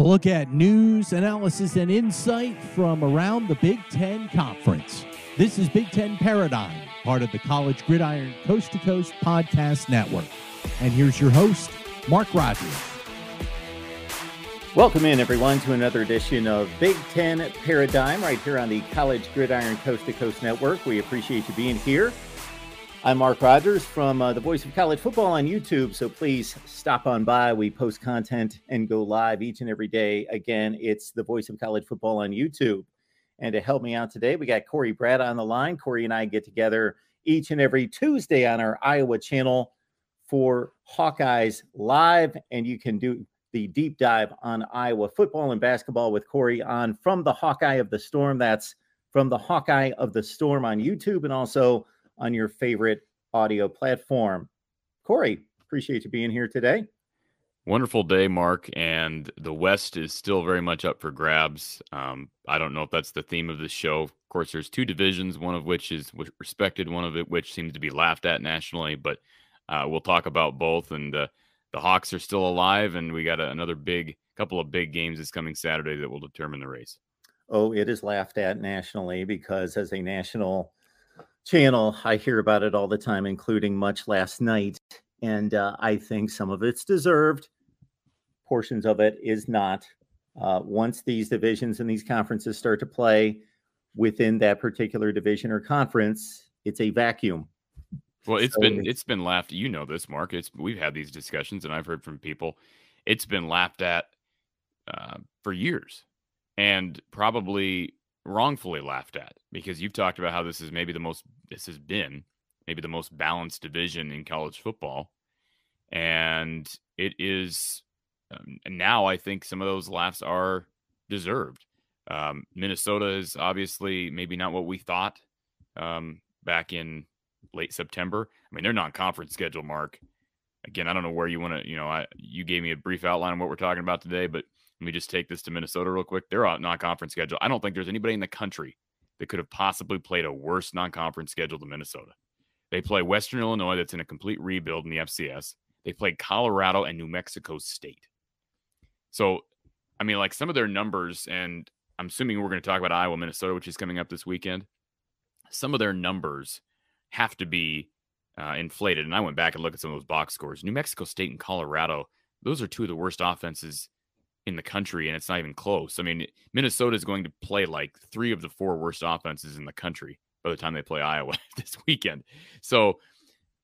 A look at news, analysis, and insight from around the Big Ten Conference. This is Big Ten Paradigm, part of the College Gridiron Coast to Coast Podcast Network. And here's your host, Mark Rogers. Welcome in, everyone, to another edition of Big Ten Paradigm right here on the College Gridiron Coast to Coast Network. We appreciate you being here. I'm Mark Rogers from uh, the Voice of College Football on YouTube. So please stop on by. We post content and go live each and every day. Again, it's the Voice of College Football on YouTube. And to help me out today, we got Corey Brad on the line. Corey and I get together each and every Tuesday on our Iowa channel for Hawkeyes Live. And you can do the deep dive on Iowa football and basketball with Corey on From the Hawkeye of the Storm. That's From the Hawkeye of the Storm on YouTube and also on your favorite audio platform. Corey, appreciate you being here today. Wonderful day, Mark. And the West is still very much up for grabs. Um, I don't know if that's the theme of the show. Of course, there's two divisions, one of which is respected, one of it which seems to be laughed at nationally. But uh, we'll talk about both. And uh, the Hawks are still alive, and we got a, another big couple of big games this coming Saturday that will determine the race. Oh, it is laughed at nationally because as a national channel, I hear about it all the time, including much last night. And uh, I think some of it's deserved, portions of it is not. Uh, once these divisions and these conferences start to play within that particular division or conference, it's a vacuum. Well, it's so been it's been laughed. You know this, Mark. It's we've had these discussions, and I've heard from people. It's been laughed at uh, for years, and probably wrongfully laughed at because you've talked about how this is maybe the most this has been maybe the most balanced division in college football. And it is um, now i think some of those laughs are deserved. Um, minnesota is obviously maybe not what we thought um, back in late september. I mean they're non-conference schedule mark. Again i don't know where you want to you know I, you gave me a brief outline of what we're talking about today but let me just take this to Minnesota real quick. They're on non-conference schedule. I don't think there's anybody in the country that could have possibly played a worse non-conference schedule than Minnesota. They play Western Illinois, that's in a complete rebuild in the FCS. They play Colorado and New Mexico State. So, I mean, like some of their numbers, and I'm assuming we're going to talk about Iowa, Minnesota, which is coming up this weekend. Some of their numbers have to be uh, inflated. And I went back and looked at some of those box scores. New Mexico State and Colorado, those are two of the worst offenses in the country, and it's not even close. I mean, Minnesota is going to play like three of the four worst offenses in the country by the time they play Iowa this weekend. So,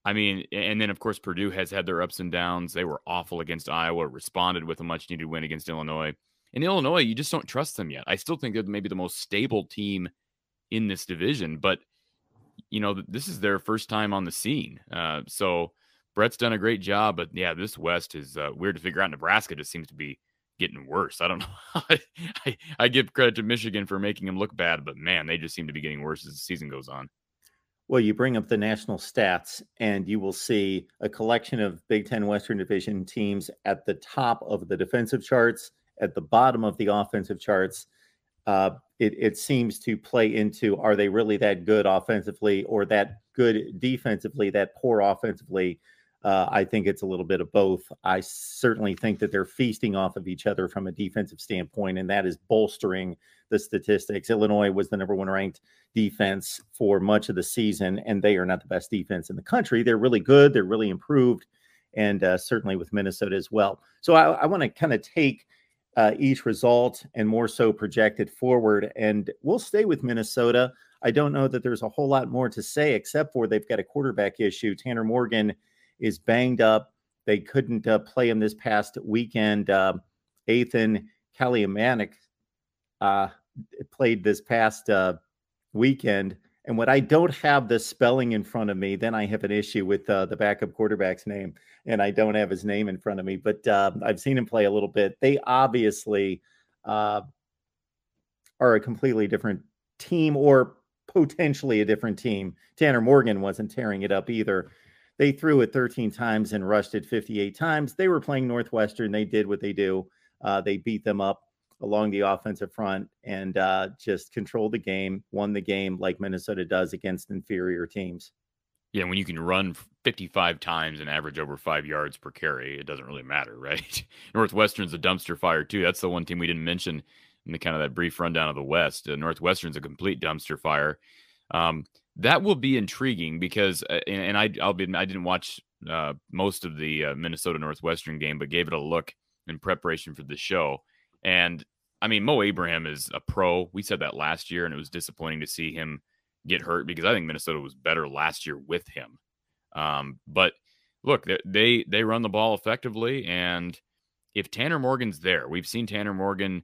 I mean, and then of course Purdue has had their ups and downs. They were awful against Iowa, responded with a much needed win against Illinois. In Illinois, you just don't trust them yet. I still think they're maybe the most stable team in this division, but you know, this is their first time on the scene. Uh, so Brett's done a great job, but yeah, this West is uh, weird to figure out. Nebraska just seems to be getting worse. I don't know. I, I give credit to Michigan for making them look bad, but man, they just seem to be getting worse as the season goes on. Well, you bring up the national stats, and you will see a collection of Big Ten Western Division teams at the top of the defensive charts, at the bottom of the offensive charts. Uh, it, it seems to play into are they really that good offensively or that good defensively, that poor offensively? Uh, I think it's a little bit of both. I certainly think that they're feasting off of each other from a defensive standpoint, and that is bolstering the statistics. Illinois was the number one ranked defense for much of the season, and they are not the best defense in the country. They're really good, they're really improved, and uh, certainly with Minnesota as well. So I, I want to kind of take uh, each result and more so project it forward, and we'll stay with Minnesota. I don't know that there's a whole lot more to say except for they've got a quarterback issue. Tanner Morgan is banged up. They couldn't uh, play him this past weekend. Uh, Athan Kaliakmanis uh, played this past uh, weekend. And when I don't have the spelling in front of me, then I have an issue with uh, the backup quarterback's name, and I don't have his name in front of me. But uh, I've seen him play a little bit. They obviously uh, are a completely different team, or potentially a different team. Tanner Morgan wasn't tearing it up either. They threw it 13 times and rushed it 58 times. They were playing Northwestern. They did what they do. Uh, they beat them up along the offensive front and uh, just controlled the game, won the game like Minnesota does against inferior teams. Yeah, when you can run 55 times and average over five yards per carry, it doesn't really matter, right? Northwestern's a dumpster fire too. That's the one team we didn't mention in the kind of that brief rundown of the West. Uh, Northwestern's a complete dumpster fire. Um, that will be intriguing because, uh, and, and, I, I'll be, I didn't watch uh, most of the uh, Minnesota Northwestern game, but gave it a look in preparation for the show. And I mean, Mo Ibrahim is a pro. We said that last year, and it was disappointing to see him get hurt because I think Minnesota was better last year with him. Um, but look, they they run the ball effectively, and if Tanner Morgan's there, we've seen Tanner Morgan,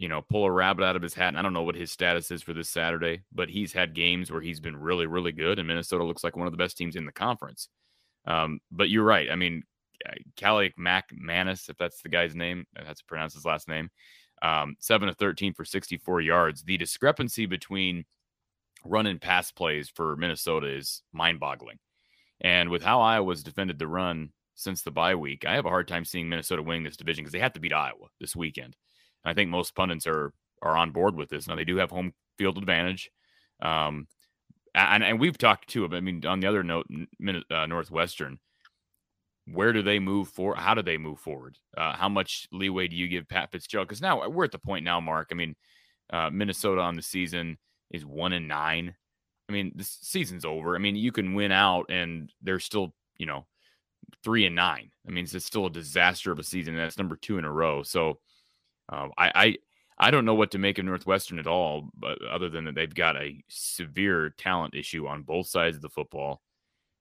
you know, pull a rabbit out of his hat. And I don't know what his status is for this Saturday, but he's had games where he's been really, really good, and Minnesota looks like one of the best teams in the conference. Um, but you're right. I mean, Calic Mac Manis, if that's the guy's name, that's pronounce his last name. Um, seven of 13 for 64 yards. The discrepancy between run and pass plays for Minnesota is mind boggling. And with how Iowa's defended the run since the bye week, I have a hard time seeing Minnesota winning this division because they have to beat Iowa this weekend. I think most pundits are are on board with this. Now they do have home field advantage, um, and and we've talked too. I mean, on the other note, uh, Northwestern, where do they move for? How do they move forward? Uh, how much leeway do you give Pat Fitzgerald? Because now we're at the point now, Mark. I mean, uh, Minnesota on the season is one and nine. I mean, the season's over. I mean, you can win out and they're still, you know, three and nine. I mean, it's still a disaster of a season. That's number two in a row. So uh, I, I I don't know what to make of Northwestern at all, but other than that they've got a severe talent issue on both sides of the football.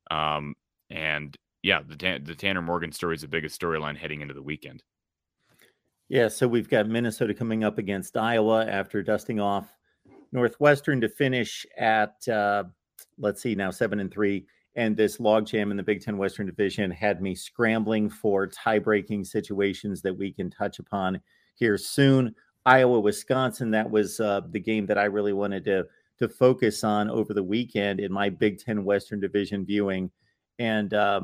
Um, and yeah, the the Tanner Morgan story is the biggest storyline heading into the weekend. Yeah, so we've got Minnesota coming up against Iowa after dusting off Northwestern to finish at uh, let's see now seven and three. And this logjam in the Big Ten Western Division had me scrambling for tie-breaking situations that we can touch upon here soon. Iowa, Wisconsin. That was uh, the game that I really wanted to to focus on over the weekend in my Big Ten Western Division viewing. And uh,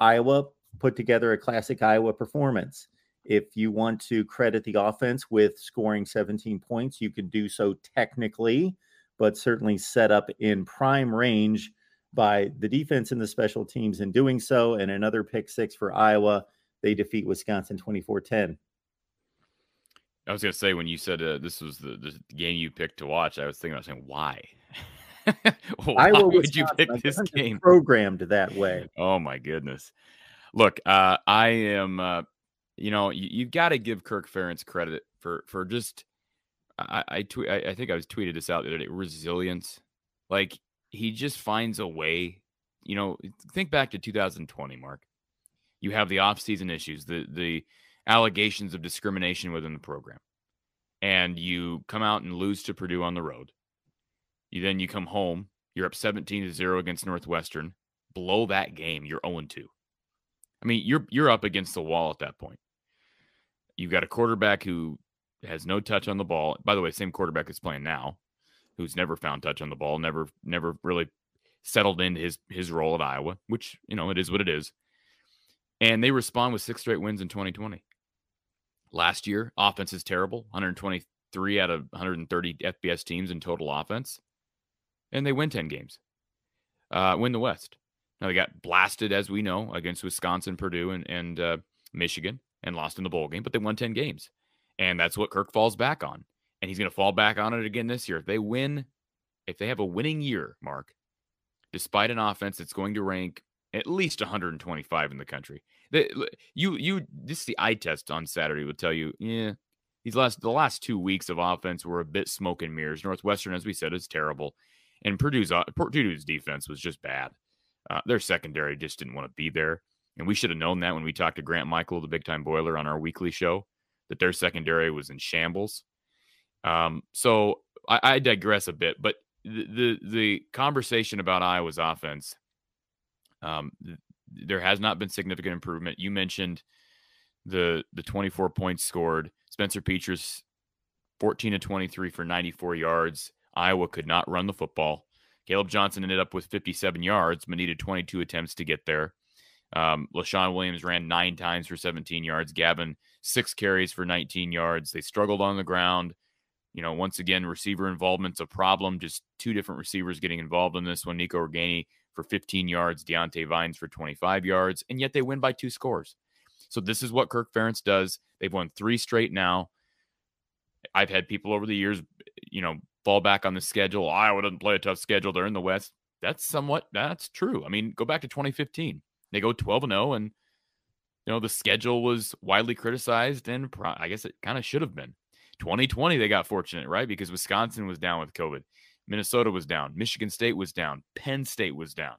Iowa put together a classic Iowa performance. If you want to credit the offense with scoring 17 points, you can do so technically, but certainly set up in prime range by the defense and the special teams in doing so. And another pick six for Iowa. They defeat Wisconsin 24 10. I was going to say, when you said uh, this was the, the, game you picked to watch, I was thinking about saying, why? why Iowa, would Wisconsin, you pick this game? Programmed that way. Oh, my goodness. Look, uh, I am uh, you know, you, have got to give Kirk Ferentz credit for for just I I, tweet, I I think I was tweeted this out the other day resilience. Like he just finds a way. You know, think back to 2020, Mark. You have the offseason issues, the the allegations of discrimination within the program, and you come out and lose to Purdue on the road. You then you come home, you're up 17 to zero against Northwestern. Blow that game, you're 0 2. I mean, you're you're up against the wall at that point. You've got a quarterback who has no touch on the ball. By the way, same quarterback is playing now, who's never found touch on the ball, never never really settled into his his role at Iowa, which you know it is what it is. And they respond with six straight wins in 2020. Last year, offense is terrible, 123 out of 130 FBS teams in total offense, and they win 10 games, uh, win the West. Now they got blasted, as we know, against Wisconsin, Purdue, and, and uh, Michigan, and lost in the bowl game, but they won 10 games. And that's what Kirk falls back on. And he's going to fall back on it again this year. If they win, if they have a winning year, Mark, despite an offense that's going to rank at least 125 in the country. You you this the eye test on Saturday will tell you, yeah, these last the last two weeks of offense were a bit smoke and mirrors. Northwestern, as we said, is terrible, and Purdue's uh, Purdue's defense was just bad. Uh, their secondary just didn't want to be there. And we should have known that when we talked to Grant Michael, the big time boiler, on our weekly show, that their secondary was in shambles. Um, so I, I, digress a bit, but the, the, the conversation about Iowa's offense, um, there has not been significant improvement. You mentioned the the 24 points scored. Spencer Petras, 14 to 23 for 94 yards. Iowa could not run the football. Caleb Johnson ended up with 57 yards, but needed 22 attempts to get there. Um, Leshon Williams ran nine times for 17 yards. Gavin, six carries for 19 yards. They struggled on the ground. You know, once again, receiver involvement's a problem. Just two different receivers getting involved in this one. Nico Ragaini, for 15 yards, Diante Vines for 25 yards, and yet they win by two scores. So this is what Kirk Ferentz does. They've won three straight now. I've had people over the years, you know, fall back on the schedule. Iowa doesn't play a tough schedule. They're in the West. That's somewhat that's true. I mean, go back to 2015. They go 12 and 0, and you know the schedule was widely criticized, and pro- I guess it kind of should have been. 2020, they got fortunate, right? Because Wisconsin was down with COVID, Minnesota was down, Michigan State was down, Penn State was down.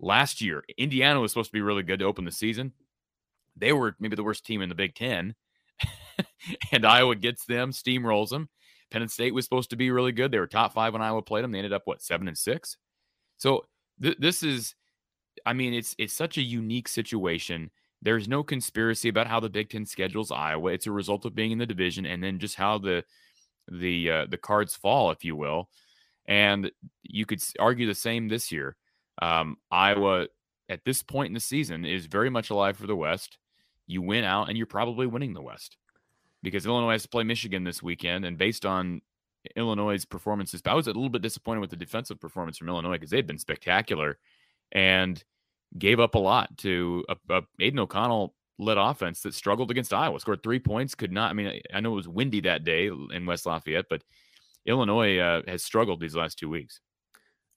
Last year, Indiana was supposed to be really good to open the season. They were maybe the worst team in the Big Ten, and Iowa gets them, steamrolls them. Penn State was supposed to be really good. They were top five when Iowa played them. They ended up what seven and six. So th- this is, I mean, it's it's such a unique situation. There's no conspiracy about how the Big Ten schedules Iowa. It's a result of being in the division, and then just how the the uh, the cards fall, if you will. And you could argue the same this year. Um, Iowa, at this point in the season, is very much alive for the West. You win out, and you're probably winning the West because Illinois has to play Michigan this weekend. And based on Illinois' performances, I was a little bit disappointed with the defensive performance from Illinois because they've been spectacular and gave up a lot to a, a Aidan O'Connell led offense that struggled against Iowa. Scored three points, could not. I mean, I know it was windy that day in West Lafayette, but Illinois uh, has struggled these last two weeks.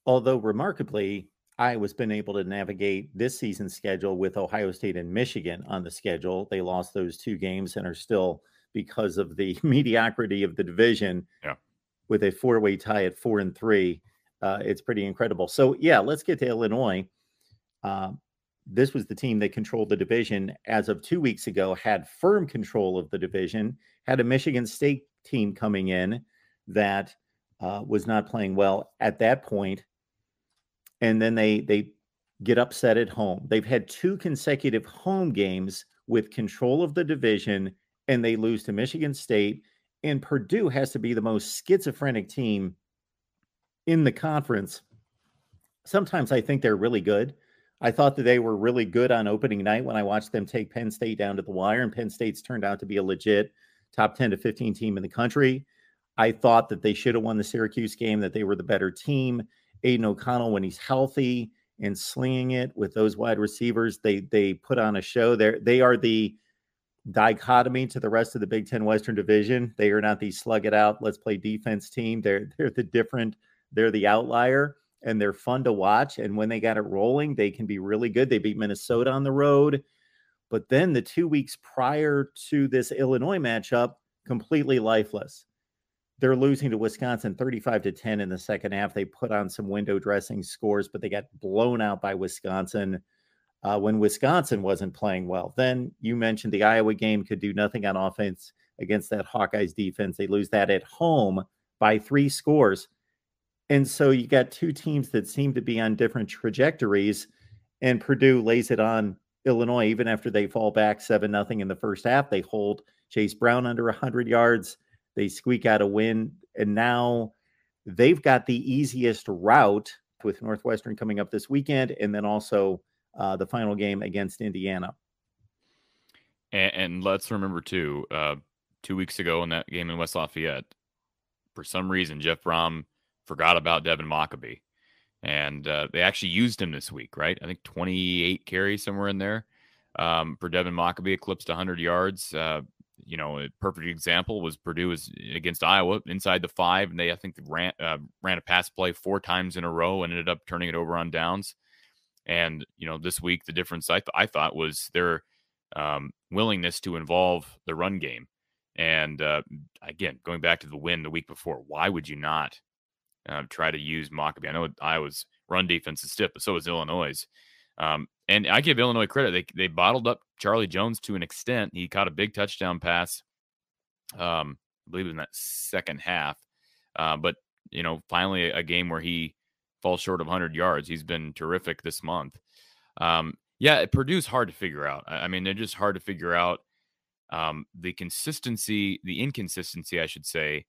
Although remarkably, Iowa's been able to navigate this season's schedule with Ohio State and Michigan on the schedule. They lost those two games and are still, because of the mediocrity of the division, yeah. with a four-way tie at four and three. Uh, it's pretty incredible. So yeah, let's get to Illinois. Uh, this was the team that controlled the division as of two weeks ago, had firm control of the division, had a Michigan State team coming in that uh, was not playing well at that point, and then they they get upset at home. They've had two consecutive home games with control of the division, and they lose to Michigan State. And Purdue has to be the most schizophrenic team in the conference. Sometimes I think they're really good. I thought that they were really good on opening night when I watched them take Penn State down to the wire, and Penn State's turned out to be a legit top 10 to 15 team in the country. I thought that they should have won the Syracuse game, that they were the better team. Aidan O'Connell, when he's healthy and slinging it with those wide receivers, they they put on a show. They they are the dichotomy to the rest of the Big Ten Western Division. They are not the slug it out, let's play defense team. They're they're the different, they're the outlier, and they're fun to watch. And when they got it rolling, they can be really good. They beat Minnesota on the road. But then the two weeks prior to this Illinois matchup, completely lifeless they're losing to Wisconsin 35 to 10 in the second half. They put on some window dressing scores, but they got blown out by Wisconsin uh, when Wisconsin wasn't playing well. Then you mentioned the Iowa game could do nothing on offense against that Hawkeyes defense. They lose that at home by three scores. And so you got two teams that seem to be on different trajectories, and Purdue lays it on Illinois even after they fall back 7 nothing in the first half. They hold Chase Brown under 100 yards they squeak out a win, and now they've got the easiest route with Northwestern coming up this weekend, and then also uh, the final game against Indiana. And, and let's remember too, uh, two weeks ago in that game in West Lafayette, for some reason Jeff Brohm forgot about Devin Mockobee, and uh, they actually used him this week, right? I think 28 carries somewhere in there um, for Devin Mockobee, eclipsed 100 yards. You know, a perfect example was Purdue was against Iowa inside the five, and they I think ran uh, ran a pass play four times in a row and ended up turning it over on downs. And you know, this week the difference I th- I thought was their um, willingness to involve the run game. And uh, again, going back to the win the week before, why would you not uh, try to use Mockobee? I know Iowa's run defense is stiff, but so is Illinois. Um, and I give Illinois credit; they they bottled up Charlie Jones to an extent. He caught a big touchdown pass, um, I believe in that second half. Uh, but you know, finally a, a, game where he falls short of 100 yards. He's been terrific this month. Um, yeah, Purdue's hard to figure out. I, I mean, they're just hard to figure out. Um, the consistency, the inconsistency, I should say,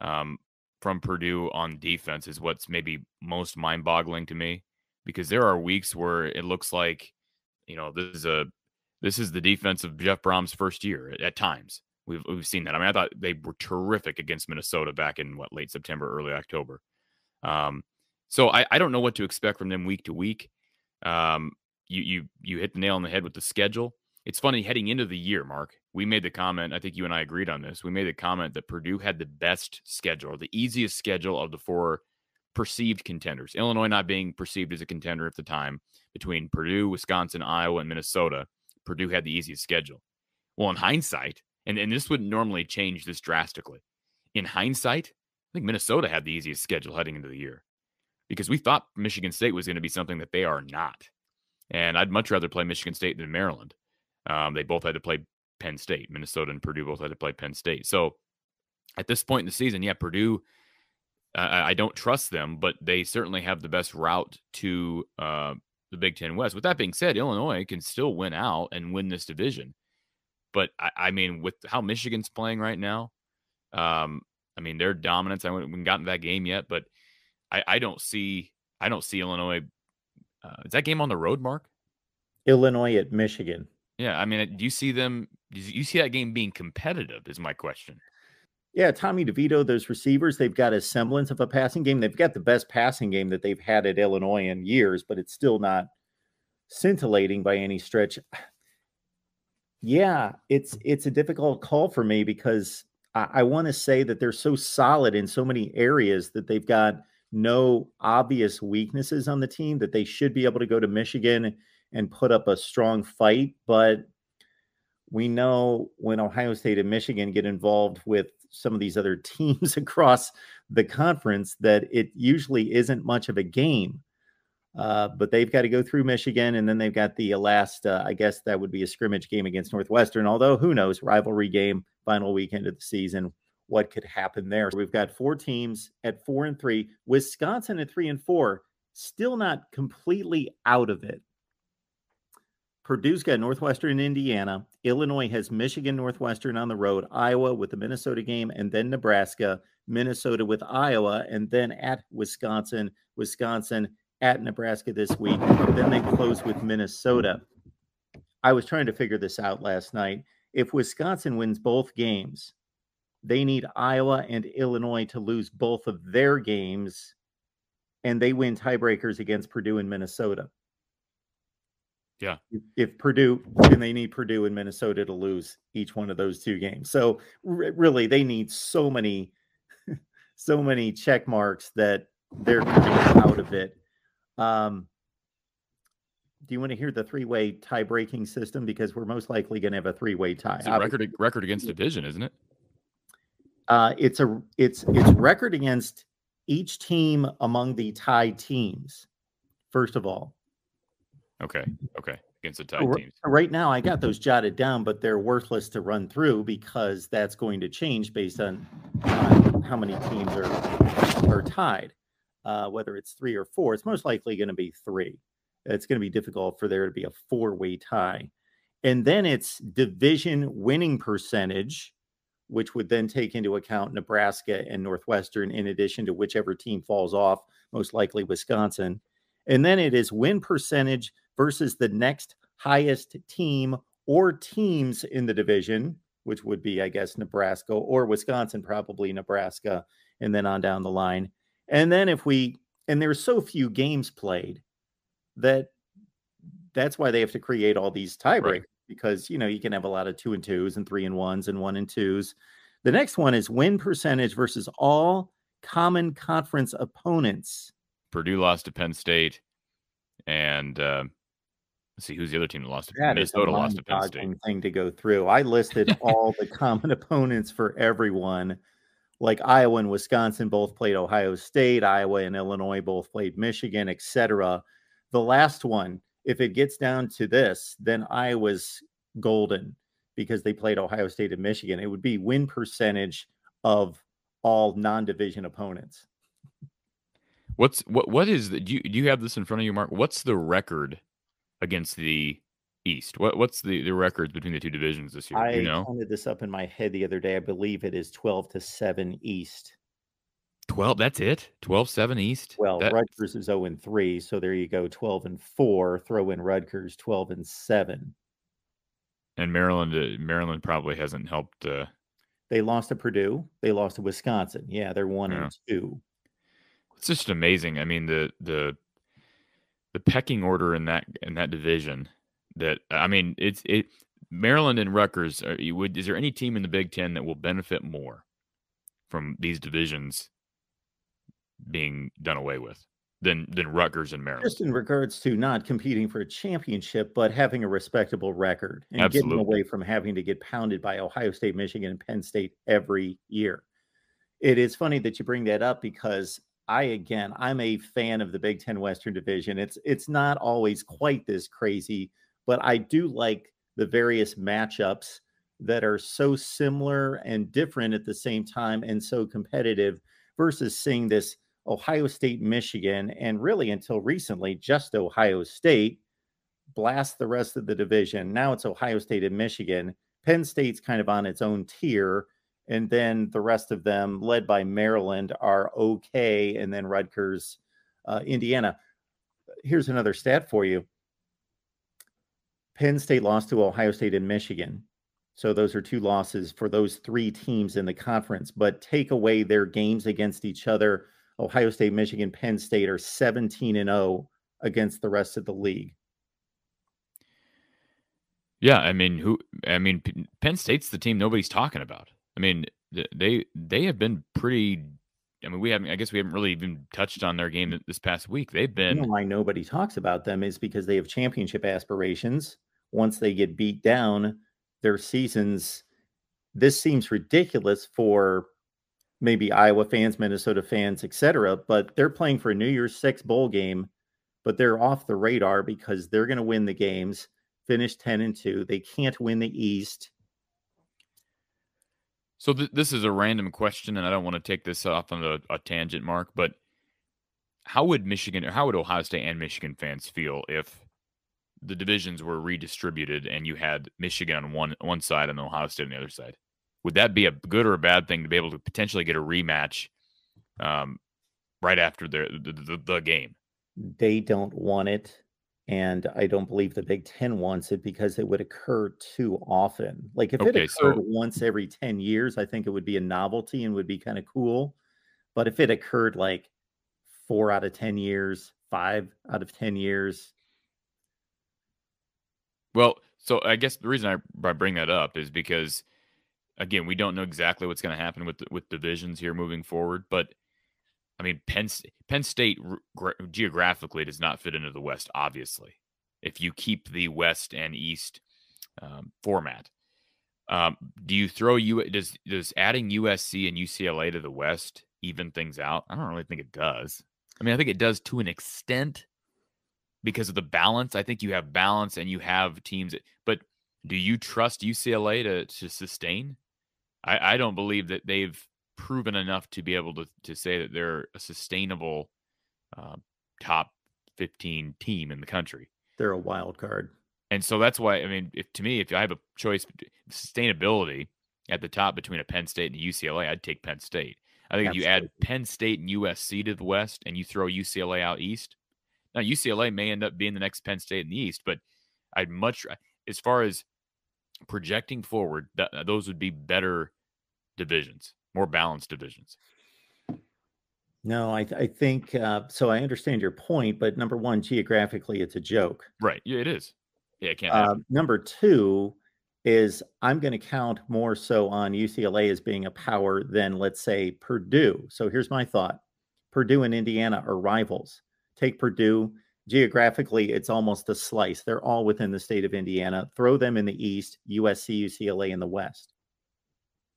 um, from Purdue on defense is what's maybe most mind-boggling to me because there are weeks where it looks like, you know, this is a this is the defense of Jeff Brohm's first year at, at times. We've we've seen that. I mean, I thought they were terrific against Minnesota back in what late September, early October. Um, So I, I don't know what to expect from them week to week. Um, you you you hit the nail on the head with the schedule. It's funny heading into the year, Mark. We made the comment. I think you and I agreed on this. We made the comment that Purdue had the best schedule, the easiest schedule of the four perceived contenders. Illinois not being perceived as a contender at the time between Purdue, Wisconsin, Iowa, and Minnesota. Purdue had the easiest schedule. Well, in hindsight, and, and this wouldn't normally change this drastically. In hindsight, I think Minnesota had the easiest schedule heading into the year because we thought Michigan State was going to be something that they are not. And I'd much rather play Michigan State than Maryland. Um, they both had to play Penn State. Minnesota and Purdue both had to play Penn State. So at this point in the season, yeah, Purdue, uh, I don't trust them, but they certainly have the best route to uh, the Big Ten West. With that being said, Illinois can still win out and win this division. But I, I mean, with how Michigan's playing right now, um, I mean, their dominance. I haven't gotten that game yet, but I, I don't see I don't see Illinois. Uh, is that game on the road, Mark? Illinois at Michigan. Yeah, I mean, do you see them? Do you see that game being competitive? Is my question. Yeah, Tommy DeVito, those receivers, they've got a semblance of a passing game. They've got the best passing game that they've had at Illinois in years, but it's still not scintillating by any stretch. Yeah, it's it's a difficult call for me because I, I want to say that they're so solid in so many areas that they've got no obvious weaknesses on the team that they should be able to go to Michigan and put up a strong fight. But we know when Ohio State and Michigan get involved with some of these other teams across the conference that it usually isn't much of a game. Uh, but they've got to go through Michigan, and then they've got the last, uh, I guess that would be a scrimmage game against Northwestern. Although who knows, rivalry game, final weekend of the season what could happen there. We've got four teams at four and three, Wisconsin at three and four, still not completely out of it. Purdue's got Northwestern Indiana. Illinois has Michigan Northwestern on the road, Iowa with the Minnesota game, and then Nebraska, Minnesota with Iowa, and then at Wisconsin, Wisconsin at Nebraska this week. Then they close with Minnesota. I was trying to figure this out last night. If Wisconsin wins both games, they need Iowa and Illinois to lose both of their games, and they win tiebreakers against Purdue and Minnesota. Yeah. If, Purdue, and they need Purdue and Minnesota to lose each one of those two games. So r- really, they need so many, so many check marks that they're out of it. Um, do you want to hear the three-way tie-breaking system? Because we're most likely going to have a three-way tie. record record against division, isn't it? Uh, it's a it's it's record against each team among the tied teams. First of all. Okay. Okay. Against the tied teams. Right now, I got those jotted down, but they're worthless to run through because that's going to change based on, on how many teams are are tied. Uh, whether it's three or four, it's most likely going to be three. It's going to be difficult for there to be a four way tie. And then it's division winning percentage which would then take into account Nebraska and Northwestern, in addition to whichever team falls off, most likely Wisconsin. And then it is win percentage versus the next highest team or teams in the division, which would be, I guess, Nebraska or Wisconsin, probably Nebraska, and then on down the line. And then if we, and there's so few games played that that's why they have to create all these tiebreakers. Right because you know you can have a lot of two and twos and three and ones and one and twos. The next one is win percentage versus all common conference opponents. Purdue lost to Penn State, and uh, let's see who's the other team that lost to that Minnesota lost to Penn State. Thing to go through. I listed all the common opponents for everyone. Like Iowa and Wisconsin both played Ohio State, Iowa and Illinois both played Michigan, etc. The last one, if it gets down to this, then Iowa's golden because they played Ohio State and Michigan. It would be win percentage of all non-division opponents. What's what what is the do you do you have this in front of you, Mark? What's the record against the East? What what's the, the records between the two divisions this year? I you know? counted this up in my head the other day. I believe it is 12 to 7 East. 12 that's it 12 7 east well that... rutgers is 0 and 3 so there you go 12 and 4 throw in rutgers 12 and 7 and maryland uh, maryland probably hasn't helped uh... they lost to purdue they lost to wisconsin yeah they're 1 yeah. and 2 It's just amazing. I mean the the the pecking order in that in that division. That I mean, it's it. Maryland and Rutgers. Are, you would is there any team in the Big Ten that will benefit more from these divisions being done away with than than Rutgers and Maryland? Just in regards to not competing for a championship, but having a respectable record and Absolutely. getting away from having to get pounded by Ohio State, Michigan, and Penn State every year. It is funny that you bring that up because I again I'm a fan of the Big Ten Western Division. It's it's not always quite this crazy, but I do like the various matchups that are so similar and different at the same time and so competitive versus seeing this Ohio State, Michigan, and really until recently, just Ohio State blast the rest of the division. Now it's Ohio State and Michigan. Penn State's kind of on its own tier. And then the rest of them, led by Maryland, are okay. And then Rutgers, uh, Indiana. Here's another stat for you Penn State lost to Ohio State and Michigan. So those are two losses for those three teams in the conference. But take away their games against each other. Ohio State, Michigan, Penn State are 17 and 0 against the rest of the league. Yeah, I mean, who? I mean, Penn State's the team nobody's talking about. I mean, they they have been pretty. I mean, we haven't. I guess we haven't really even touched on their game this past week. They've been. You know why nobody talks about them is because they have championship aspirations. Once they get beat down, their seasons. This seems ridiculous for maybe Iowa fans, Minnesota fans, etc. But they're playing for a New Year's Six bowl game, but they're off the radar because they're going to win the games, finish ten and two. They can't win the East. So th- this is a random question, and I don't want to take this off on a, a tangent, Mark. But how would Michigan, or how would Ohio State and Michigan fans feel if the divisions were redistributed and you had Michigan on one one side and Ohio State on the other side? Would that be a good or a bad thing to be able to potentially get a rematch um, right after the, the, the the game? They don't want it. And I don't believe the Big Ten wants it because it would occur too often. Like if it occurred so- once every 10 years, I think it would be a novelty and would be kind of cool. But if it occurred like four out of 10 years, five out of 10 years, Well, so I guess the reason I, I bring that up is because again, we don't know exactly what's going to happen with with divisions here moving forward, but I mean, Penn Penn State geographically does not fit into the West. Obviously, if you keep the West and East um, format, um, do you throw you does does adding USC and UCLA to the West even things out? I don't really think it does. I mean, I think it does to an extent because of the balance. I think you have balance and you have teams. But do you trust UCLA to to sustain? I, I don't believe that they've proven enough to be able to to say that they're a sustainable uh, top fifteen team in the country. they're a wild card. And so that's why I mean, if to me, if I have a choice, sustainability at the top between a Penn State and a UCLA, I'd take Penn State. I think if you add Penn State and USC to the West, and you throw UCLA out East, now UCLA may end up being the next Penn State in the East, but I'd much as far as projecting forward, that those would be better divisions, more balanced divisions. No, I, I think uh, so. I understand your point, but number one, geographically, it's a joke. Right? Yeah, it is. Yeah, it can't Uh, number two is I'm going to count more so on UCLA as being a power than, let's say, Purdue. So here's my thought Purdue and Indiana are rivals. Take Purdue. Geographically, it's almost a slice. They're all within the state of Indiana. Throw them in the east, USC, UCLA in the west.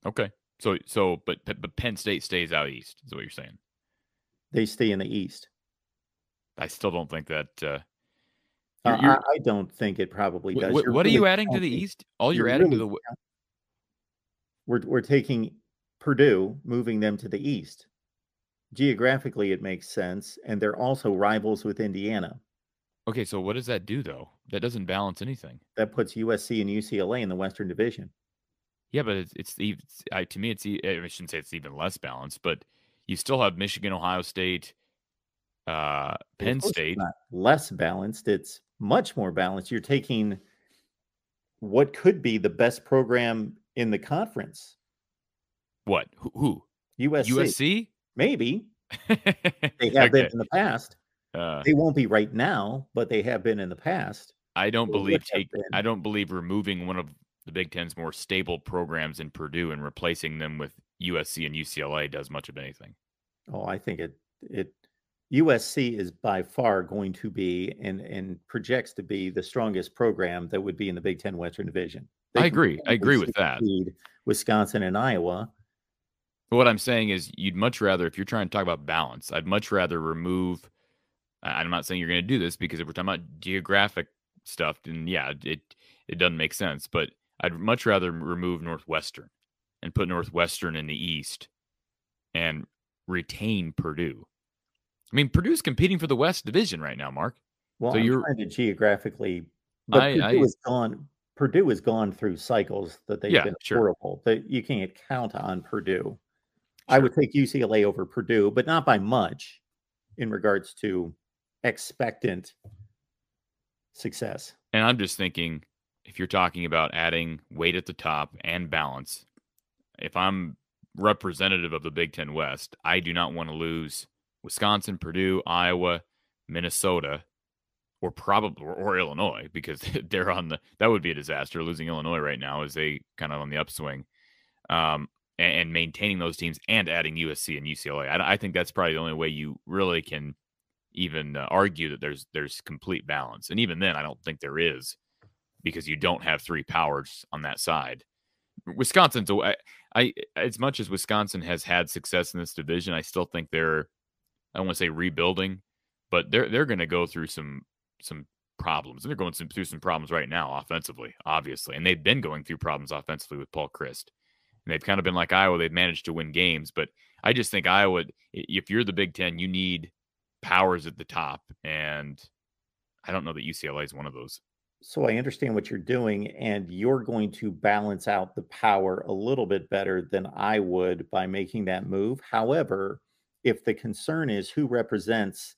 Okay. So so, but but Penn State stays out east. Is what you're saying? They stay in the east. I still don't think that. Uh, You're- you're- I, I don't think it probably does. wh- You're what are you adding to the East? All you're, you're adding to the we're we're taking Purdue, moving them to the east. Geographically, it makes sense, and they're also rivals with Indiana. okay. So what does that do though? That doesn't balance anything. That puts USC and UCLA in the Western Division. Yeah, but it's it's, it's I, to me it's I shouldn't say it's even less balanced, but you still have Michigan, Ohio State, uh, Penn State. not less balanced. It's much more balanced. You're taking what could be the best program in the conference. What? Who? who? USC, USC? maybe. they have okay. been in the past. Uh, they won't be right now, but they have been in the past. I don't believe take. I don't believe removing one of the Big Ten's more stable programs in Purdue and replacing them with USC and UCLA does much of anything. Oh, I think it it USC is by far going to be and and projects to be the strongest program that would be in the Big Ten Western Division. They I agree. I agree with that. Wisconsin and Iowa. But what I'm saying is, you'd much rather, if you're trying to talk about balance, I'd much rather remove. I'm not saying you're going to do this because if we're talking about geographic stuff, then yeah, it it doesn't make sense. But I'd much rather remove Northwestern and put Northwestern in the East and retain Purdue. I mean, Purdue's competing for the West Division right now, Mark. Well, so I'm you're trying to geographically, but I, Purdue I, has gone. Purdue has gone through cycles that they've yeah, been sure. horrible. That you can't count on Purdue. Sure. I would take UCLA over Purdue, but not by much in regards to expectant success. And I'm just thinking if you're talking about adding weight at the top and balance, if I'm representative of the Big Ten West, I do not want to lose Wisconsin, Purdue, Iowa, Minnesota, or probably or, Illinois because they're on the that would be a disaster losing Illinois right now as they kind of on the upswing. Um, and, and, maintaining those teams and adding USC and UCLA. I, I, think that's probably the only way you really can even uh, argue that there's there's complete balance. And even then, I don't think there is because you don't have three powers on that side. Wisconsin's I, I as much as Wisconsin has had success in this division, I still think they're I don't want to say rebuilding, but they're they're going to go through some some problems. And they're going through some problems right now offensively, obviously. And they've been going through problems offensively with Paul Chryst. And they've kind of been like Iowa, they've managed to win games, but I just think Iowa if you're the Big 10, you need powers at the top and I don't know that UCLA is one of those. So I understand what you're doing, and you're going to balance out the power a little bit better than I would by making that move. However, if the concern is who represents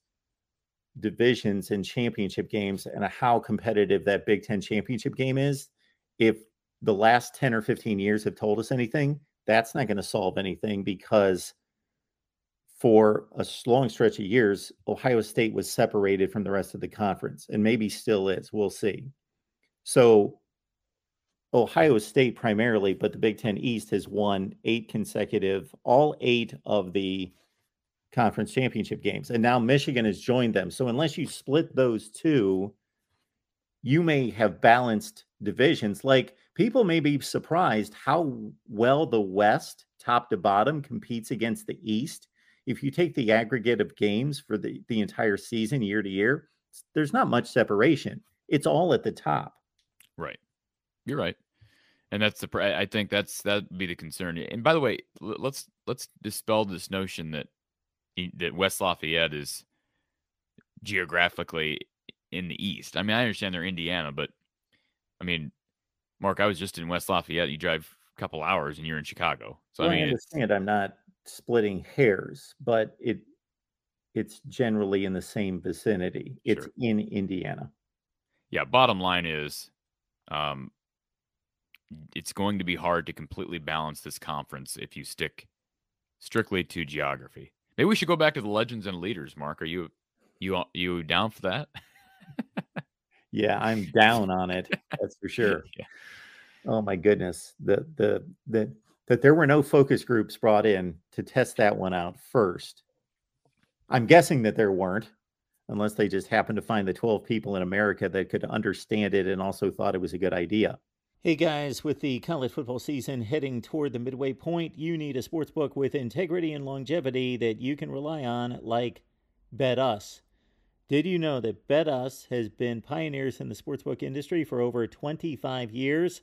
divisions and championship games and how competitive that Big Ten championship game is, if the last 10 or 15 years have told us anything, that's not going to solve anything because for a long stretch of years, Ohio State was separated from the rest of the conference and maybe still is. We'll see. So, Ohio State primarily, but the Big Ten East has won eight consecutive, all eight of the conference championship games. And now Michigan has joined them. So, unless you split those two, you may have balanced divisions. Like people may be surprised how well the West, top to bottom, competes against the East if you take the aggregate of games for the, the entire season, year to year, there's not much separation. It's all at the top. Right. You're right. And that's the I think that's that'd be the concern. And by the way, let's let's dispel this notion that that West Lafayette is geographically in the east. I mean, I understand they're Indiana, but I mean, Mark, I was just in West Lafayette. You drive a couple hours and you're in Chicago. So well, I mean, I understand. I'm not splitting hairs, but it it's generally in the same vicinity. It's sure. in Indiana. Yeah, bottom line is um it's going to be hard to completely balance this conference if you stick strictly to geography. Maybe we should go back to the legends and leaders, Mark. Are you you you down for that? yeah, I'm down on it. That's for sure. yeah. Oh my goodness. The the the that there were no focus groups brought in to test that one out first. I'm guessing that there weren't, unless they just happened to find the 12 people in America that could understand it and also thought it was a good idea. Hey guys, with the college football season heading toward the midway point, you need a sports book with integrity and longevity that you can rely on, like BetUs. Did you know that BetUs has been pioneers in the sportsbook industry for over 25 years?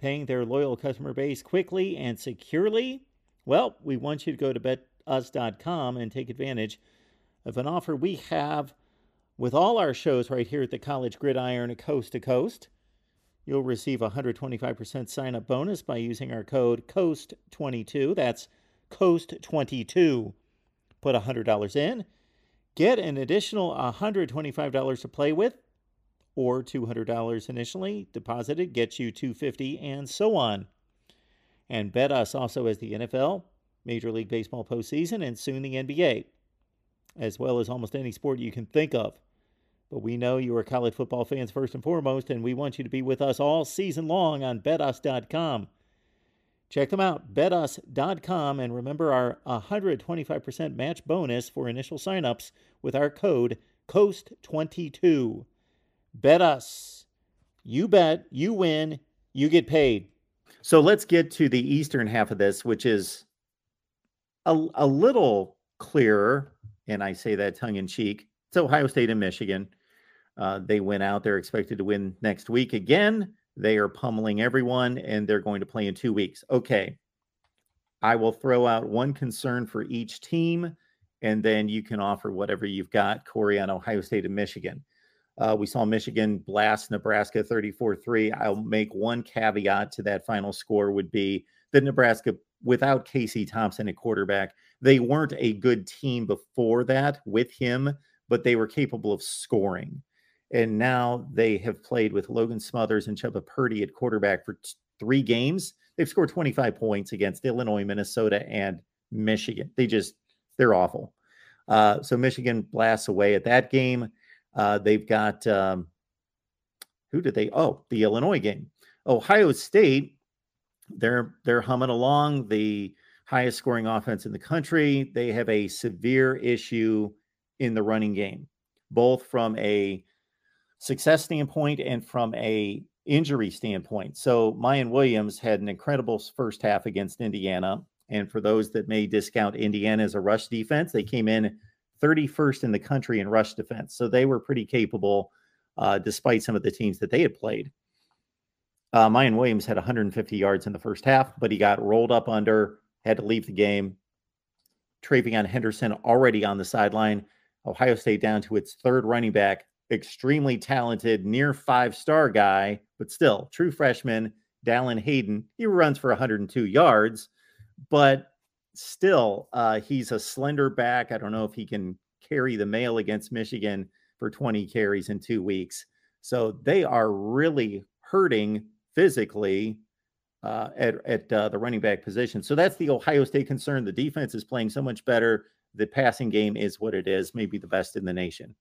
Paying their loyal customer base quickly and securely? Well, we want you to go to betus.com and take advantage of an offer we have with all our shows right here at the College Gridiron Coast to Coast. You'll receive a 125% sign up bonus by using our code COAST22. That's COAST22. Put $100 in, get an additional $125 to play with or $200 initially deposited gets you 250 and so on. And BetUs also has the NFL, Major League Baseball postseason and soon the NBA, as well as almost any sport you can think of. But we know you are college football fans first and foremost, and we want you to be with us all season long on betus.com. Check them out, betus.com, and remember our 125% match bonus for initial signups with our code COAST22. Bet us. You bet, you win, you get paid. So let's get to the eastern half of this, which is a, a little clearer, and I say that tongue in cheek. It's Ohio State and Michigan. Uh, they went out. They're expected to win next week again. They are pummeling everyone, and they're going to play in two weeks. Okay. I will throw out one concern for each team, and then you can offer whatever you've got, Corey, on Ohio State and Michigan. Uh, we saw Michigan blast Nebraska 34 3. I'll make one caveat to that final score would be that Nebraska, without Casey Thompson at quarterback, they weren't a good team before that with him, but they were capable of scoring. And now they have played with Logan Smothers and Chubba Purdy at quarterback for t- three games. They've scored 25 points against Illinois, Minnesota, and Michigan. They just, they're awful. Uh, so Michigan blasts away at that game. Uh, they've got, um, who did they? Oh, the Illinois game. Ohio State, they're they're humming along. The highest scoring offense in the country. They have a severe issue in the running game, both from a success standpoint and from a injury standpoint. So Miyan Williams had an incredible first half against Indiana. And for those that may discount Indiana as a rush defense, they came in 31st in the country in rush defense. So they were pretty capable uh, despite some of the teams that they had played. Uh, Miyan Williams had 150 yards in the first half, but he got rolled up under, had to leave the game. TreVeyon Henderson already on the sideline. Ohio State down to its third running back, extremely talented, near five star guy, but still true freshman, Dallan Hayden. He runs for 102 yards, but still, uh, he's a slender back. I don't know if he can carry the mail against Michigan for 20 carries in two weeks. So they are really hurting physically uh, at, at uh, the running back position. So that's the Ohio State concern. The defense is playing so much better. The passing game is what it is, maybe the best in the nation.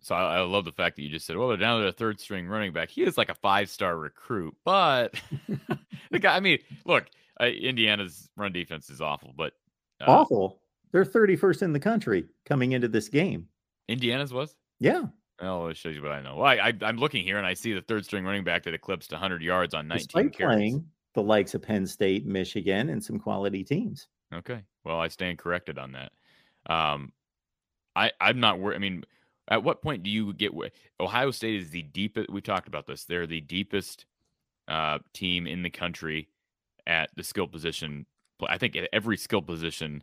So I, I, love the fact that you just said, "Well, they're down to a third string running back." He is like a five star recruit, but the guy. I mean, look, uh, Indiana's run defense is awful, but uh, awful. They're 31st in the country coming into this game. Indiana's was. Yeah. Oh, it shows you what I know. Well, I, I, am looking here and I see the third string running back that eclipsed 100 yards on 19 Despite carries. playing the likes of Penn State, Michigan, and some quality teams. Okay. Well, I stand corrected on that. Um, I I'm not worried. I mean, at what point do you get Ohio State is the deepest? We talked about this. They're the deepest uh, team in the country at the skill position. I think at every skill position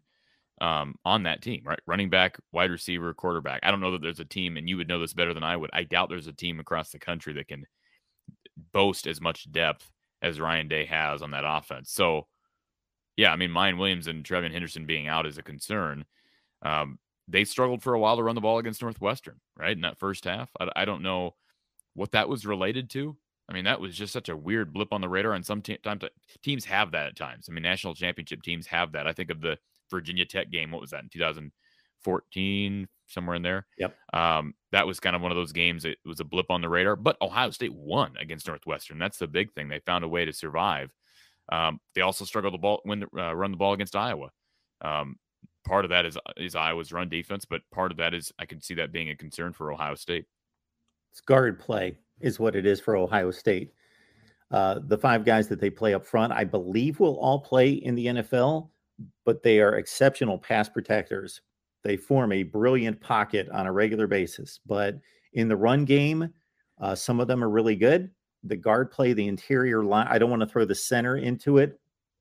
um, on that team, right? Running back, wide receiver, quarterback. I don't know that there's a team, and you would know this better than I would. I doubt there's a team across the country that can boast as much depth as Ryan Day has on that offense. So, yeah, I mean, Miyan Williams and TreVeyon Henderson being out is a concern. Um, they struggled for a while to run the ball against Northwestern, right? In that first half. I, I don't know what that was related to. I mean, that was just such a weird blip on the radar. And sometimes te- teams have that at times. I mean, national championship teams have that. I think of the Virginia Tech game. What was that in 2014, somewhere in there? Yep. Um, that was kind of one of those games. It was a blip on the radar, but Ohio State won against Northwestern. That's the big thing. They found a way to survive. Um, they also struggled to ball when uh, run the ball against Iowa. Um, part of that is is Iowa's run defense, but part of that is I can see that being a concern for Ohio State. It's guard play is what it is for Ohio State. Uh, the five guys that they play up front, I believe, will all play in the NFL, but they are exceptional pass protectors. They form a brilliant pocket on a regular basis. But in the run game, uh, some of them are really good. The guard play, the interior line, I don't want to throw the center into it,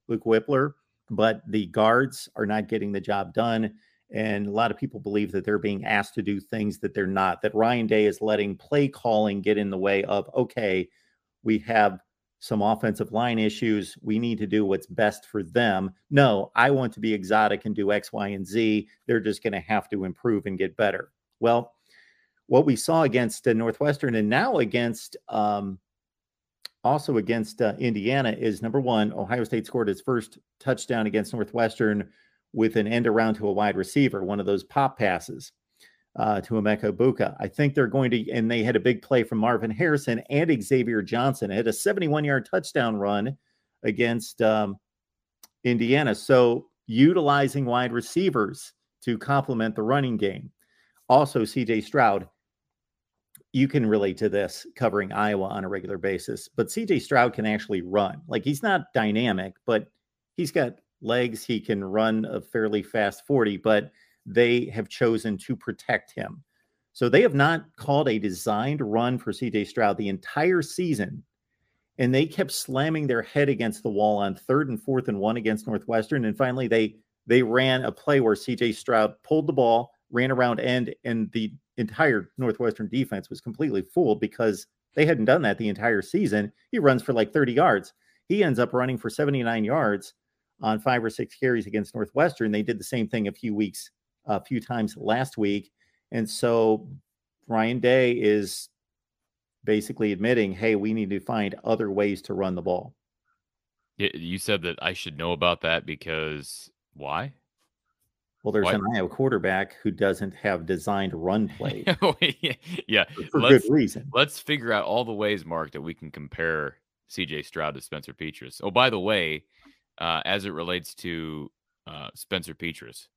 Luke Wypler, but the guards are not getting the job done. And a lot of people believe that they're being asked to do things that they're not, that Ryan Day is letting play calling get in the way of, okay, we have some offensive line issues. We need to do what's best for them. No, I want to be exotic and do X, Y, and Z. They're just going to have to improve and get better. Well, what we saw against uh, Northwestern and now against um, also against uh, Indiana is number one, Ohio State scored its first touchdown against Northwestern with an end around to a wide receiver, one of those pop passes uh, to Emeka Egbuka. I think they're going to, and they had a big play from Marvin Harrison and Xavier Johnson. It had a 71 yard touchdown run against um, Indiana. So utilizing wide receivers to complement the running game. Also, CJ Stroud you can relate to this covering Iowa on a regular basis, but CJ Stroud can actually run. Like he's not dynamic, but he's got legs. He can run a fairly fast 40, but they have chosen to protect him. So they have not called a designed run for CJ Stroud the entire season. And they kept slamming their head against the wall on third and fourth and one against Northwestern. And finally they they ran a play where CJ Stroud pulled the ball, ran around end, and the entire Northwestern defense was completely fooled because they hadn't done that the entire season. He runs for like 30 yards. He ends up running for 79 yards on five or six carries against Northwestern. They did the same thing a few weeks, a few times last week. And so Ryan Day is basically admitting, hey, we need to find other ways to run the ball. You said that I should know about that because why? Well, there's what? an Iowa quarterback who doesn't have designed run play. Oh, yeah, for let's, good reason. Let's figure out all the ways, Mark, that we can compare CJ Stroud to Spencer Petras. Oh, by the way, uh, as it relates to uh, Spencer Petras,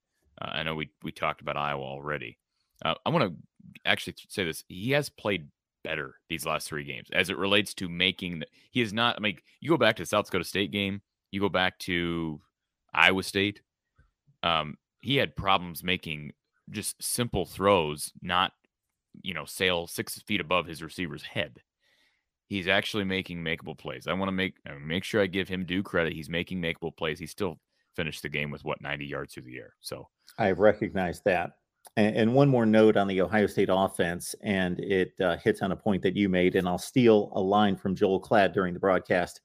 uh, I know we we talked about Iowa already. Uh, I want to actually say this: he has played better these last three games as it relates to making. The, he is not. I mean, you go back to the South Dakota State game, you go back to Iowa State. Um, he had problems making just simple throws, not you know sail six feet above his receiver's head. He's actually making makeable plays. I want to make make sure I give him due credit. He's making makeable plays. He still finished the game with what 90 yards through the air. So I recognize that. And, and one more note on the Ohio State offense, and it uh, hits on a point that you made. And I'll steal a line from Joel Klatt during the broadcast,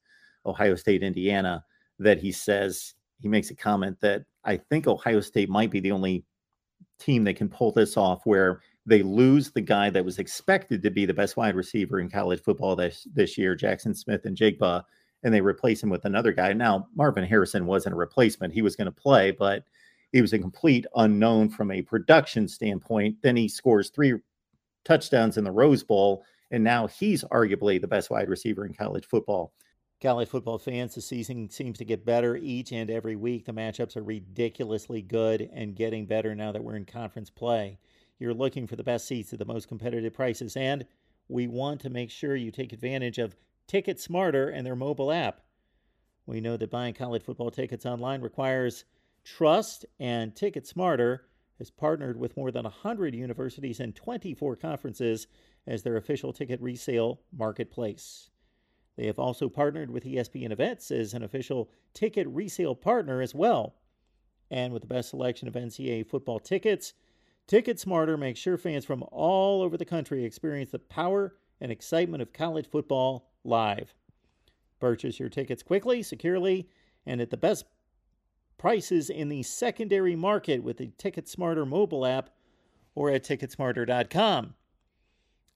Ohio State, Indiana, that he says he makes a comment that I think Ohio State might be the only team that can pull this off where they lose the guy that was expected to be the best wide receiver in college football this this year, Jaxon Smith-Njigba, and they replace him with another guy. Now, Marvin Harrison wasn't a replacement. He was going to play, but he was a complete unknown from a production standpoint. Then he scores three touchdowns in the Rose Bowl, and now he's arguably the best wide receiver in college football. College football fans, the season seems to get better each and every week. The matchups are ridiculously good and getting better now that we're in conference play. You're looking for the best seats at the most competitive prices, and we want to make sure you take advantage of Ticket Smarter and their mobile app. We know that buying college football tickets online requires trust, and Ticket Smarter has partnered with more than 100 universities and 24 conferences as their official ticket resale marketplace. They have also partnered with ESPN Events as an official ticket resale partner as well. And with the best selection of NCAA football tickets, Ticket Smarter makes sure fans from all over the country experience the power and excitement of college football live. Purchase your tickets quickly, securely, and at the best prices in the secondary market with the Ticket Smarter mobile app or at ticketsmarter.com.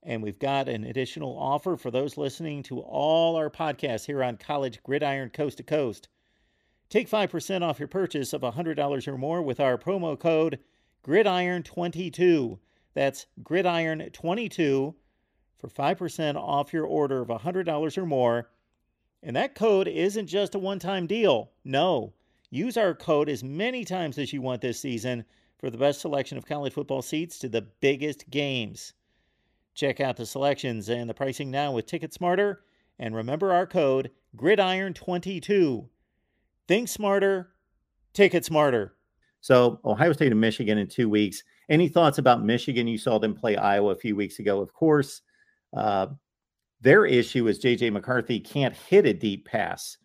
And we've got an additional offer for those listening to all our podcasts here on College Gridiron Coast to Coast. Take 5% off your purchase of $100 or more with our promo code GRIDIRON22. That's GRIDIRON22 for 5% off your order of $100 or more. And that code isn't just a one time deal. No, use our code as many times as you want this season for the best selection of college football seats to the biggest games. Check out the selections and the pricing now with Ticket Smarter, and remember our code GRIDIRON22. Think smarter, ticket smarter. So, Ohio State and Michigan in two weeks. Any thoughts about Michigan? You saw them play Iowa a few weeks ago, of course. Uh, their issue is JJ McCarthy can't hit a deep pass.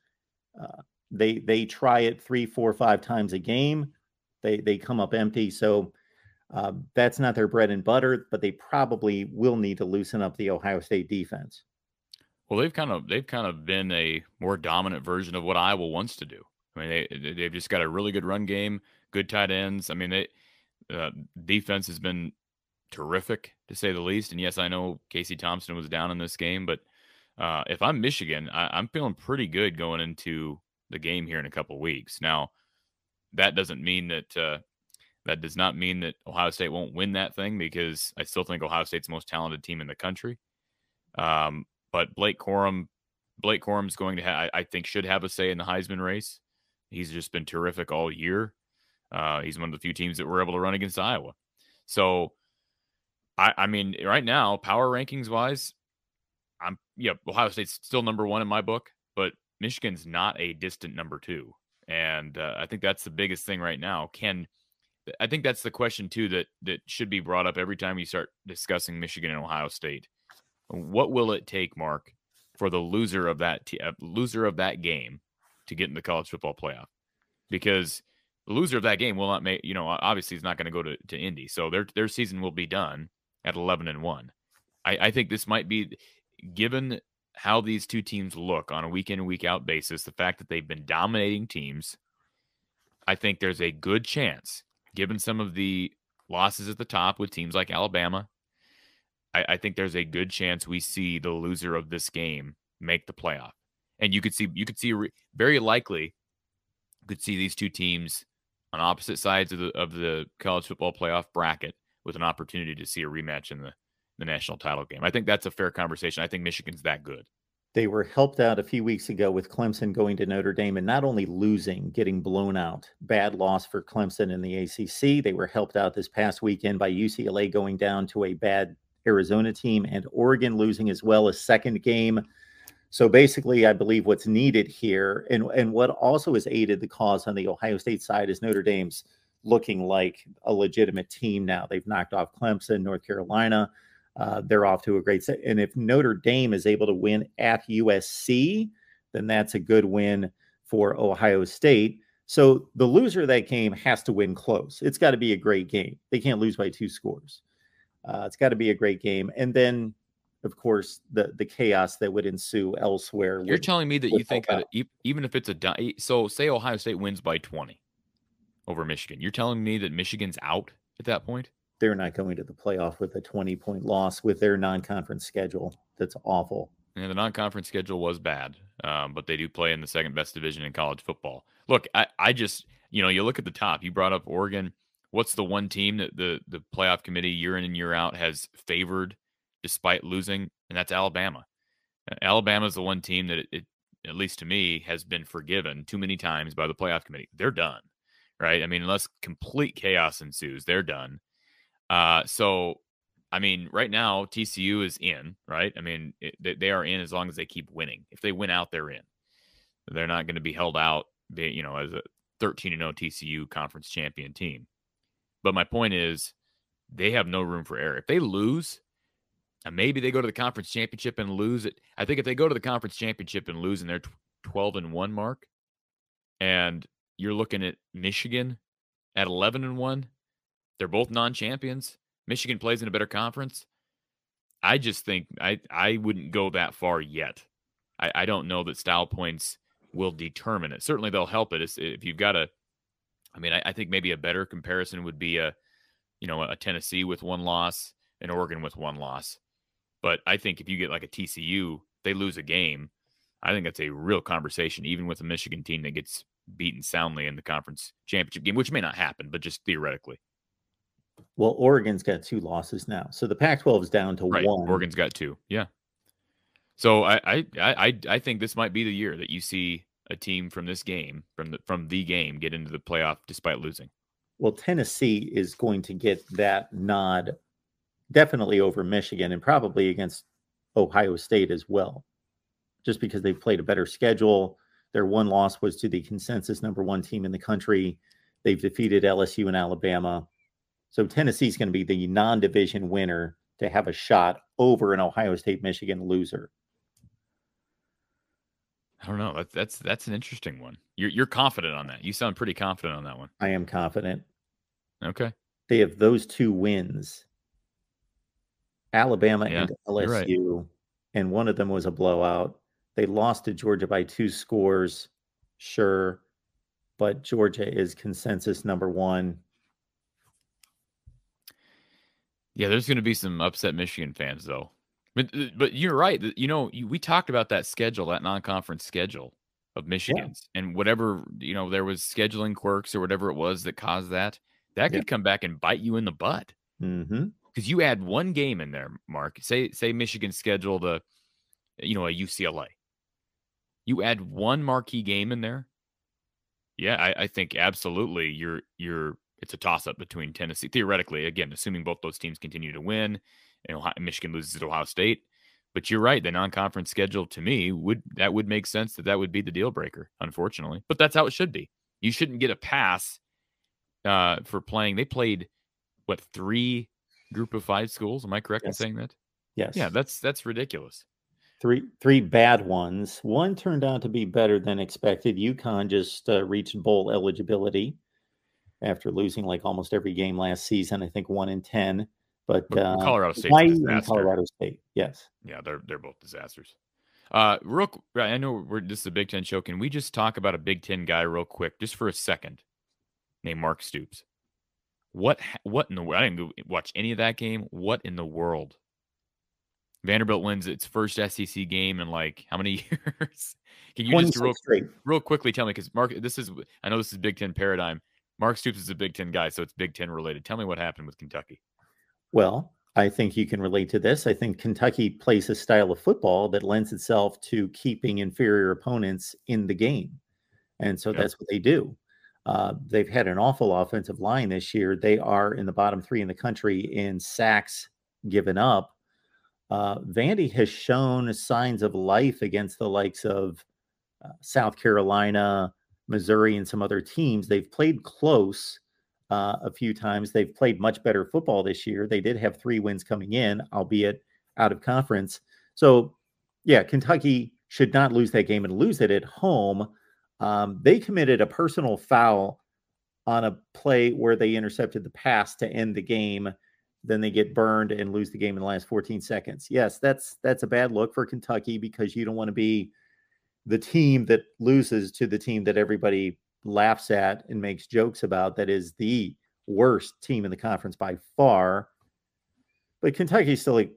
Uh, they they try it three, four, five times a game. They they come up empty. So uh, that's not their bread and butter, but they probably will need to loosen up the Ohio State defense. Well, they've kind of they've kind of been a more dominant version of what Iowa wants to do. I mean, they they've just got a really good run game, good tight ends. I mean, they uh, defense has been terrific to say the least. And yes, I know Casey Thompson was down in this game, but uh, if I'm Michigan, I, am feeling pretty good going into the game here in a couple weeks. Now, that doesn't mean that uh, that does not mean that Ohio State won't win that thing because I still think Ohio State's the most talented team in the country. Um, but Blake Corum, Blake Corum's going to have, I think, should have a say in the Heisman race. He's just been terrific all year. Uh, he's one of the few teams that were able to run against Iowa. So, I, I mean, right now, power rankings wise, I'm yeah, Ohio State's still number one in my book, but Michigan's not a distant number two, and uh, I think that's the biggest thing right now. Can I think that's the question too that that should be brought up every time you start discussing Michigan and Ohio State. What will it take, Mark, for the loser of that t- uh, loser of that game to get in the college football playoff? Because the loser of that game will not make you know obviously is not going to go to to Indy, so their their season will be done at eleven and one. I, I think this might be given how these two teams look on a week in and week out basis, the fact that they've been dominating teams, I think there's a good chance, given some of the losses at the top with teams like Alabama, I, I think there's a good chance we see the loser of this game make the playoff. And you could see, you could see very likely, could see these two teams on opposite sides of the of the college football playoff bracket with an opportunity to see a rematch in the the national title game. I think that's a fair conversation. I think Michigan's that good. They were helped out a few weeks ago with Clemson going to Notre Dame and not only losing, getting blown out. Bad loss for Clemson in the ACC. They were helped out this past weekend by UCLA going down to a bad Arizona team and Oregon losing as well a second game. So basically, I believe what's needed here and, and what also has aided the cause on the Ohio State side is Notre Dame's looking like a legitimate team now. They've knocked off Clemson, North Carolina uh, they're off to a great set. And if Notre Dame is able to win at USC, then that's a good win for Ohio State. So the loser of that game has to win close. It's got to be a great game. They can't lose by two scores. Uh, it's got to be a great game. And then, of course, the the chaos that would ensue elsewhere. You're would, telling me that you think that even if it's a so say Ohio State wins by 20 over Michigan, you're telling me that Michigan's out at that point? they're not going to the playoff with a 20 point loss with their non conference schedule. That's awful. Yeah, the non conference schedule was bad, um, but they do play in the second best division in college football. Look, I, I just, you know, you look at the top, you brought up Oregon. What's the one team that the, the playoff committee year in and year out has favored despite losing? And that's Alabama. Alabama is the one team that it, it, at least to me, has been forgiven too many times by the playoff committee. They're done, right? I mean, unless complete chaos ensues, they're done. Uh, so, I mean, right now TCU is in, right? I mean, it, they are in as long as they keep winning. If they win out, they're in. They're not going to be held out, you know, as a 13 and 0 TCU conference champion team. But my point is, they have no room for error. If they lose, and maybe they go to the conference championship and lose it. I think if they go to the conference championship and lose in their 12 and 1 mark, and you're looking at Michigan at 11 and 1, they're both non-champions. Michigan plays in a better conference. I just think I I wouldn't go that far yet. I, I don't know that style points will determine it. Certainly they'll help it if you've got a. I mean, I, I think maybe a better comparison would be a, you know, a Tennessee with one loss, and Oregon with one loss. But I think if you get like a TCU, they lose a game. I think that's a real conversation, even with a Michigan team that gets beaten soundly in the conference championship game, which may not happen, but just theoretically. Well, Oregon's got two losses now, so the Pac-12 is down to right. one. Oregon's got two. Yeah. So I, I I I think this might be the year that you see a team from this game from the from the game get into the playoff despite losing. Well, Tennessee is going to get that nod definitely over Michigan and probably against Ohio State as well, just because they've played a better schedule. Their one loss was to the consensus number one team in the country. They've defeated LSU and Alabama. So Tennessee's going to be the non-division winner to have a shot over an Ohio State Michigan loser. I don't know. That's that's that's an interesting one. You're you're confident on that. You sound pretty confident on that one. I am confident. Okay. They have those two wins. Alabama yeah, and LSU, right. and one of them was a blowout. They lost to Georgia by two scores, sure, but Georgia is consensus number one. Yeah, there's going to be some upset Michigan fans though. But uh, but you're right. You know, we talked about that schedule, that non-conference schedule of Michigan's, yeah. and whatever you know, there was scheduling quirks or whatever it was that caused that. That could yeah. come back and bite you in the butt. Mm-hmm. Because you add one game in there, Mark. Say say Michigan scheduled a, you know, a UCLA. You add one marquee game in there. Yeah, I, I think absolutely. You're you're. It's a toss up between Tennessee theoretically. Again, assuming both those teams continue to win and Ohio, Michigan loses to Ohio State. But you're right. The non-conference schedule to me would that would make sense that that would be the deal breaker. Unfortunately, but that's how it should be. You shouldn't get a pass uh, for playing. They played what three group of five schools? Am I correct yes. in saying that? Yes. Yeah, that's that's ridiculous. Three three bad ones. One turned out to be better than expected. UConn just uh, reached bowl eligibility after losing like almost every game last season. I think one in ten. But uh, Colorado State, Colorado State, yes, yeah, they're they're both disasters. Uh, real, I know we're this is a Big Ten show. Can we just talk about a Big Ten guy real quick, just for a second, named Mark Stoops? What what in the world? I didn't watch any of that game. What in the world? Vanderbilt wins its first SEC game in like how many years? Can you just real, real quickly tell me because Mark, this is I know this is Big Ten paradigm. Mark Stoops is a Big Ten guy, so it's Big Ten related. Tell me what happened with Kentucky. Well, I think you can relate to this. I think Kentucky plays a style of football that lends itself to keeping inferior opponents in the game. And so yep. that's what they do. Uh, they've had an awful offensive line this year. They are in the bottom three in the country in sacks given up. Uh, Vandy has shown signs of life against the likes of uh, South Carolina, Missouri, and some other teams. They've played close uh, a few times. They've played much better football this year. They did have three wins coming in, albeit out of conference. So, yeah, Kentucky should not lose that game and lose it at home. Um, they committed a personal foul on a play where they intercepted the pass to end the game. Then they get burned and lose the game in the last 14 seconds. Yes, that's that's a bad look for Kentucky because you don't want to be the team that loses to the team that everybody laughs at and makes jokes about that is the worst team in the conference by far. But Kentucky's still a,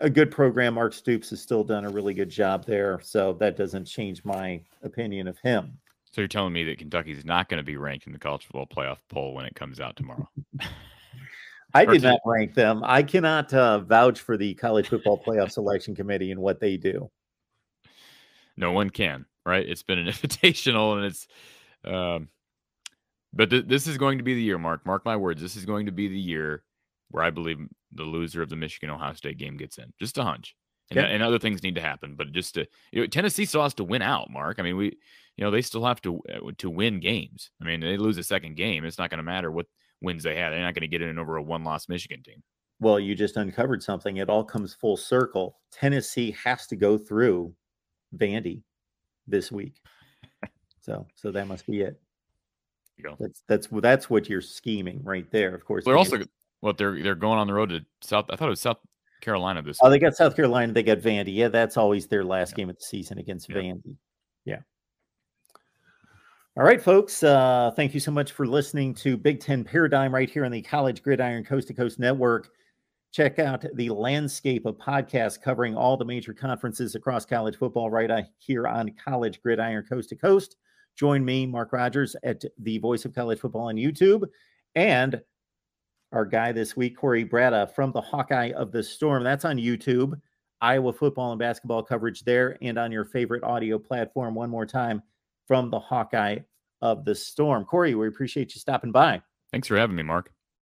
a good program. Mark Stoops has still done a really good job there. So that doesn't change my opinion of him. So you're telling me that Kentucky's not going to be ranked in the college football playoff poll when it comes out tomorrow? I did not rank them. I cannot uh, vouch for the college football playoff selection committee and what they do. No one can, right? It's been an invitational, and it's um, but th- this is going to be the year, Mark. Mark my words. This is going to be the year where I believe the loser of the Michigan Ohio State game gets in. Just a hunch. And, and other things need to happen, but just to you know, Tennessee still has to win out, Mark. I mean, we, you know, they still have to uh, to win games. I mean, they lose a second game, it's not going to matter what wins they had. They're not going to get in over a one loss Michigan team. Well, you just uncovered something. It all comes full circle. Tennessee has to go through Vandy this week. So so that must be it. That's that's that's what you're scheming right there. Of course, they're also what they're they're going on the road to South. I thought it was South Carolina this. Oh, week. they got South Carolina. They got Vandy. Yeah, that's always their last yeah. game of the season against yeah. Vandy. All right, folks. Uh, thank you so much for listening to Big Ten Paradigm right here on the College Gridiron Coast to Coast Network. Check out the landscape of podcasts covering all the major conferences across college football right here on College Gridiron Coast to Coast. Join me, Mark Rogers, at the Voice of College Football on YouTube, and our guy this week, Corey Bratta from the Hawkeye of the Storm. That's on YouTube. Iowa football and basketball coverage there, and on your favorite audio platform. One more time from the Hawkeye of the Storm. Corey, we appreciate you stopping by. Thanks for having me, Mark.